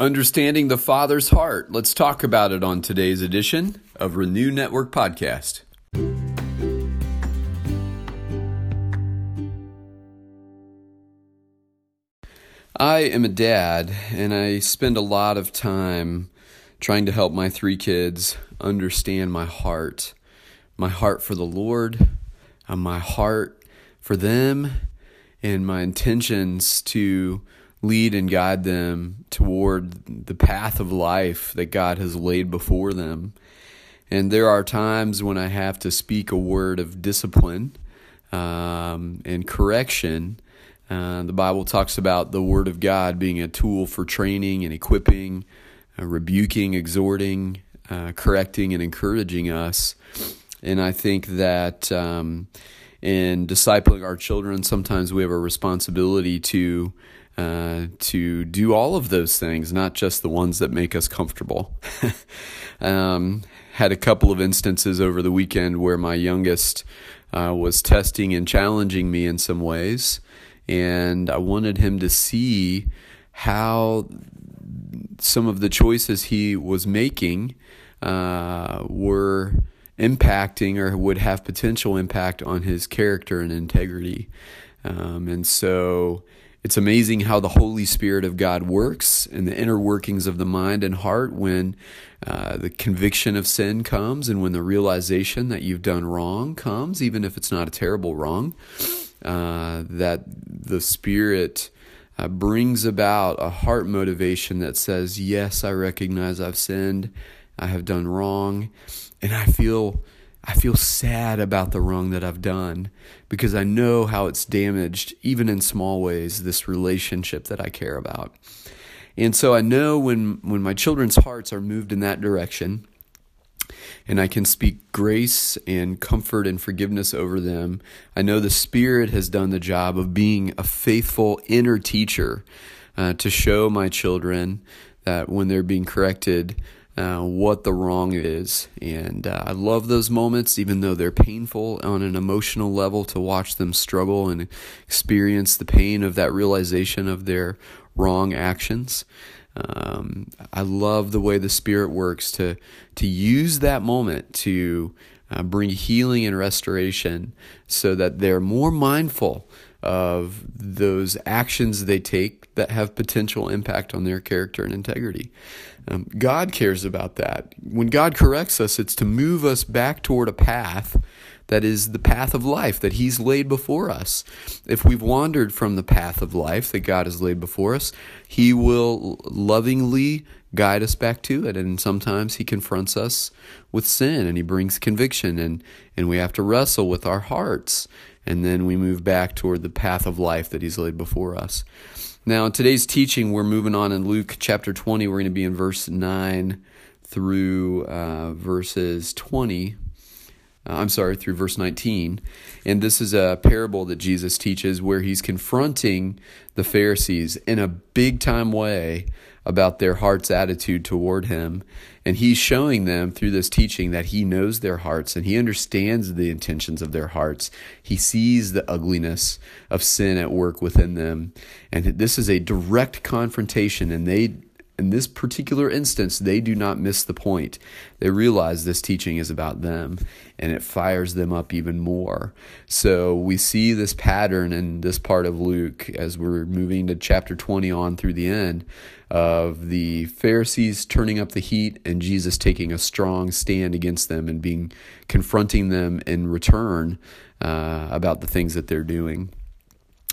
Understanding the Father's Heart. Let's talk about it on today's edition of Renew Network Podcast. I am a dad, and I spend a lot of time trying to help my three kids understand my heart my heart for the Lord, and my heart for them, and my intentions to lead and guide them toward the path of life that God has laid before them. And there are times when I have to speak a word of discipline um, and correction. Uh, the Bible talks about the Word of God being a tool for training and equipping, uh, rebuking, exhorting, uh, correcting, and encouraging us. And I think that um, in discipling our children, sometimes we have a responsibility to uh, to do all of those things, not just the ones that make us comfortable. um, had a couple of instances over the weekend where my youngest uh, was testing and challenging me in some ways, and I wanted him to see how some of the choices he was making uh, were impacting or would have potential impact on his character and integrity. Um, and so it's amazing how the Holy Spirit of God works in the inner workings of the mind and heart when uh, the conviction of sin comes and when the realization that you've done wrong comes, even if it's not a terrible wrong, uh, that the Spirit uh, brings about a heart motivation that says, Yes, I recognize I've sinned, I have done wrong, and I feel I feel sad about the wrong that I've done because I know how it's damaged, even in small ways, this relationship that I care about. And so I know when, when my children's hearts are moved in that direction, and I can speak grace and comfort and forgiveness over them, I know the Spirit has done the job of being a faithful inner teacher uh, to show my children that when they're being corrected, uh, what the wrong is. And uh, I love those moments, even though they're painful on an emotional level, to watch them struggle and experience the pain of that realization of their wrong actions. Um, I love the way the Spirit works to to use that moment to uh, bring healing and restoration, so that they're more mindful of those actions they take that have potential impact on their character and integrity. Um, God cares about that. When God corrects us, it's to move us back toward a path that is the path of life that He's laid before us. If we've wandered from the path of life that God has laid before us, He will lovingly guide us back to it. And sometimes He confronts us with sin and He brings conviction, and, and we have to wrestle with our hearts. And then we move back toward the path of life that He's laid before us. Now, in today's teaching, we're moving on in Luke chapter 20. We're going to be in verse 9 through uh, verses 20. Uh, I'm sorry, through verse 19. And this is a parable that Jesus teaches where he's confronting the Pharisees in a big time way about their heart's attitude toward him. And he's showing them through this teaching that he knows their hearts and he understands the intentions of their hearts. He sees the ugliness of sin at work within them. And this is a direct confrontation, and they in this particular instance, they do not miss the point. They realize this teaching is about them and it fires them up even more. So we see this pattern in this part of Luke as we're moving to chapter 20 on through the end of the Pharisees turning up the heat and Jesus taking a strong stand against them and being confronting them in return uh, about the things that they're doing.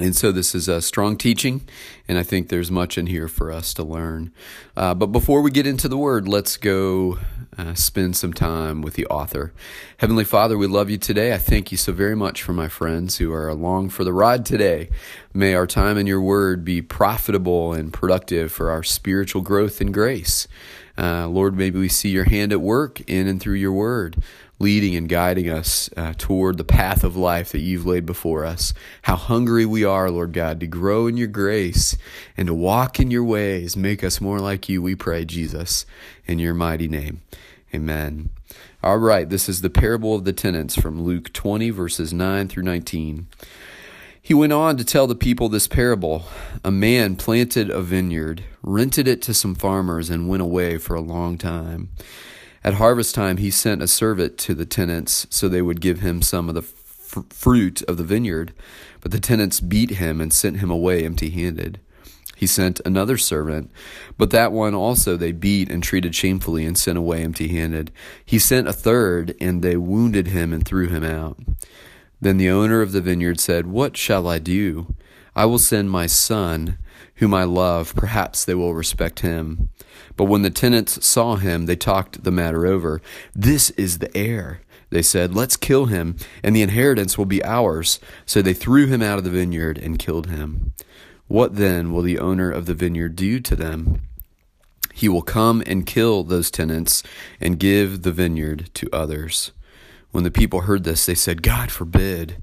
And so this is a strong teaching, and I think there's much in here for us to learn. Uh, but before we get into the word, let's go uh, spend some time with the author. Heavenly Father, we love you today. I thank you so very much for my friends who are along for the ride today. May our time in your word be profitable and productive for our spiritual growth and grace. Uh, Lord, maybe we see your hand at work in and through your word leading and guiding us uh, toward the path of life that you've laid before us. How hungry we are, Lord God, to grow in your grace and to walk in your ways. Make us more like you, we pray, Jesus, in your mighty name. Amen. All right, this is the parable of the tenants from Luke 20, verses 9 through 19. He went on to tell the people this parable A man planted a vineyard, rented it to some farmers, and went away for a long time. At harvest time, he sent a servant to the tenants so they would give him some of the fruit of the vineyard. But the tenants beat him and sent him away empty handed. He sent another servant, but that one also they beat and treated shamefully and sent away empty handed. He sent a third, and they wounded him and threw him out. Then the owner of the vineyard said, What shall I do? I will send my son, whom I love. Perhaps they will respect him. But when the tenants saw him, they talked the matter over. This is the heir, they said. Let's kill him, and the inheritance will be ours. So they threw him out of the vineyard and killed him. What then will the owner of the vineyard do to them? He will come and kill those tenants and give the vineyard to others. When the people heard this, they said, God forbid.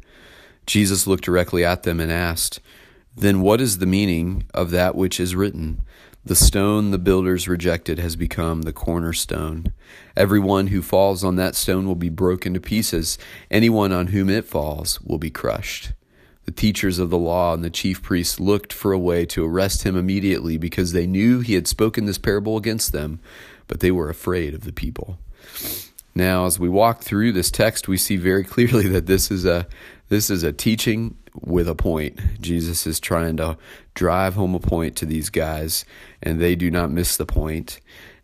Jesus looked directly at them and asked, Then what is the meaning of that which is written? The stone the builders rejected has become the cornerstone. Everyone who falls on that stone will be broken to pieces. Anyone on whom it falls will be crushed. The teachers of the law and the chief priests looked for a way to arrest him immediately because they knew he had spoken this parable against them, but they were afraid of the people. Now, as we walk through this text, we see very clearly that this is a this is a teaching with a point. Jesus is trying to drive home a point to these guys, and they do not miss the point.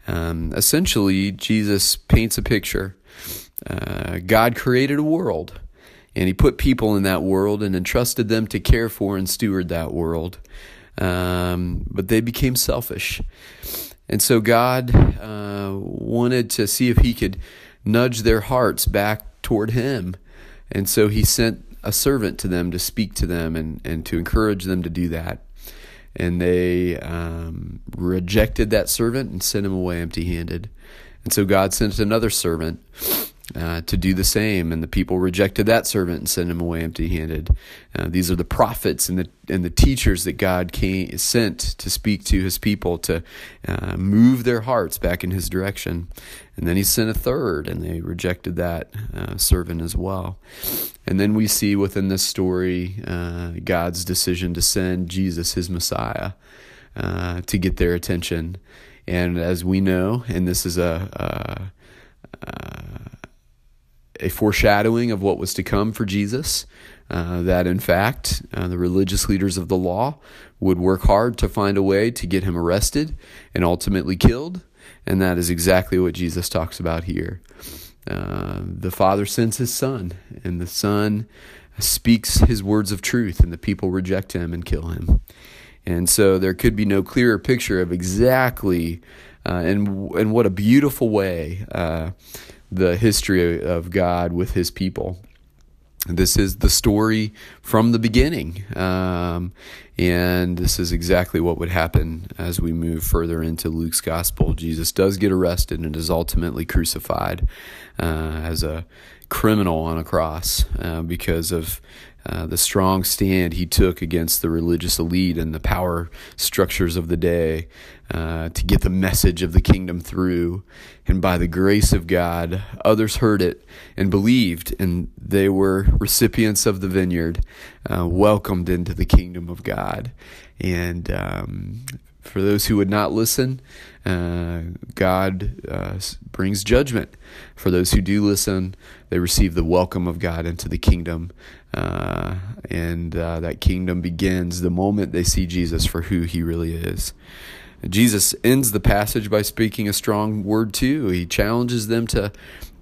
Um, essentially, Jesus paints a picture. Uh, God created a world, and He put people in that world and entrusted them to care for and steward that world. Um, but they became selfish. And so God uh, wanted to see if He could nudge their hearts back toward Him. And so He sent a servant to them to speak to them and, and to encourage them to do that. And they um, rejected that servant and sent him away empty handed. And so God sent another servant uh, to do the same, and the people rejected that servant and sent him away empty-handed. Uh, these are the prophets and the and the teachers that God came, sent to speak to His people to uh, move their hearts back in His direction. And then He sent a third, and they rejected that uh, servant as well. And then we see within this story uh, God's decision to send Jesus, His Messiah, uh, to get their attention. And as we know, and this is a, a a foreshadowing of what was to come for Jesus. Uh, that in fact, uh, the religious leaders of the law would work hard to find a way to get him arrested and ultimately killed. And that is exactly what Jesus talks about here. Uh, the Father sends his Son, and the Son speaks his words of truth, and the people reject him and kill him. And so there could be no clearer picture of exactly uh, and and what a beautiful way uh, the history of God with his people. This is the story from the beginning. Um, and this is exactly what would happen as we move further into Luke's gospel. Jesus does get arrested and is ultimately crucified uh, as a criminal on a cross uh, because of uh, the strong stand he took against the religious elite and the power structures of the day uh, to get the message of the kingdom through. And by the grace of God, others heard it and believed, and they were recipients of the vineyard, uh, welcomed into the kingdom of God. And um, for those who would not listen, uh, God uh, brings judgment. For those who do listen, they receive the welcome of God into the kingdom. Uh, and uh, that kingdom begins the moment they see Jesus for who he really is. Jesus ends the passage by speaking a strong word too. He challenges them to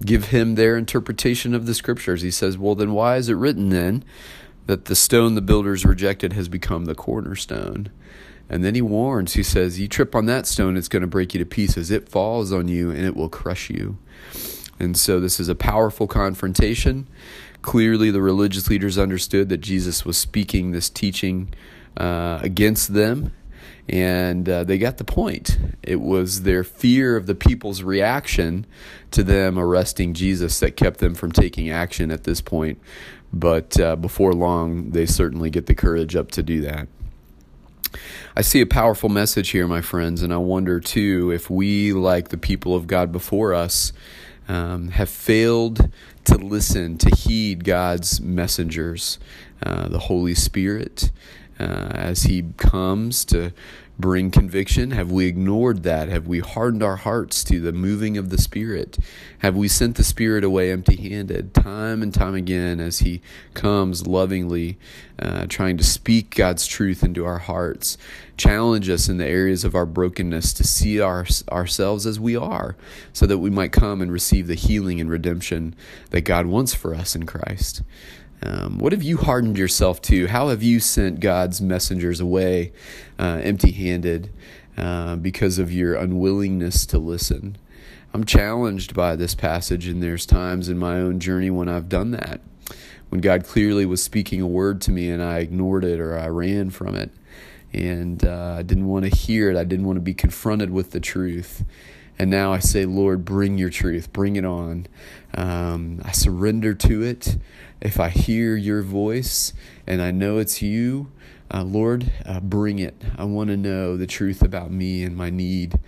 give him their interpretation of the scriptures. He says, Well, then why is it written then that the stone the builders rejected has become the cornerstone? And then he warns, he says, You trip on that stone, it's going to break you to pieces. It falls on you and it will crush you. And so this is a powerful confrontation. Clearly, the religious leaders understood that Jesus was speaking this teaching uh, against them, and uh, they got the point. It was their fear of the people's reaction to them arresting Jesus that kept them from taking action at this point. But uh, before long, they certainly get the courage up to do that. I see a powerful message here, my friends, and I wonder too if we, like the people of God before us, um, have failed to listen, to heed God's messengers, uh, the Holy Spirit, uh, as He comes to bring conviction? Have we ignored that? Have we hardened our hearts to the moving of the Spirit? Have we sent the Spirit away empty handed time and time again as He comes lovingly, uh, trying to speak God's truth into our hearts, challenge us in the areas of our brokenness to see our, ourselves as we are, so that we might come and receive the healing and redemption that God wants for us in Christ? Um, what have you hardened yourself to? How have you sent God's messengers away uh, empty handed uh, because of your unwillingness to listen? I'm challenged by this passage, and there's times in my own journey when I've done that. When God clearly was speaking a word to me and I ignored it or I ran from it and uh, I didn't want to hear it, I didn't want to be confronted with the truth. And now I say, Lord, bring your truth, bring it on. Um, I surrender to it. If I hear your voice and I know it's you, uh, Lord, uh, bring it. I want to know the truth about me and my need.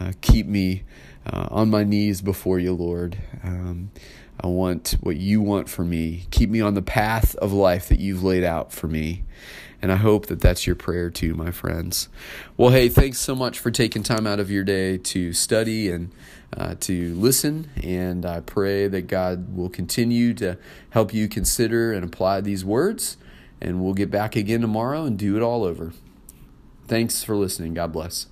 Uh, keep me uh, on my knees before you, Lord. Um, I want what you want for me. Keep me on the path of life that you've laid out for me. And I hope that that's your prayer too, my friends. Well, hey, thanks so much for taking time out of your day to study and uh, to listen. And I pray that God will continue to help you consider and apply these words. And we'll get back again tomorrow and do it all over. Thanks for listening. God bless.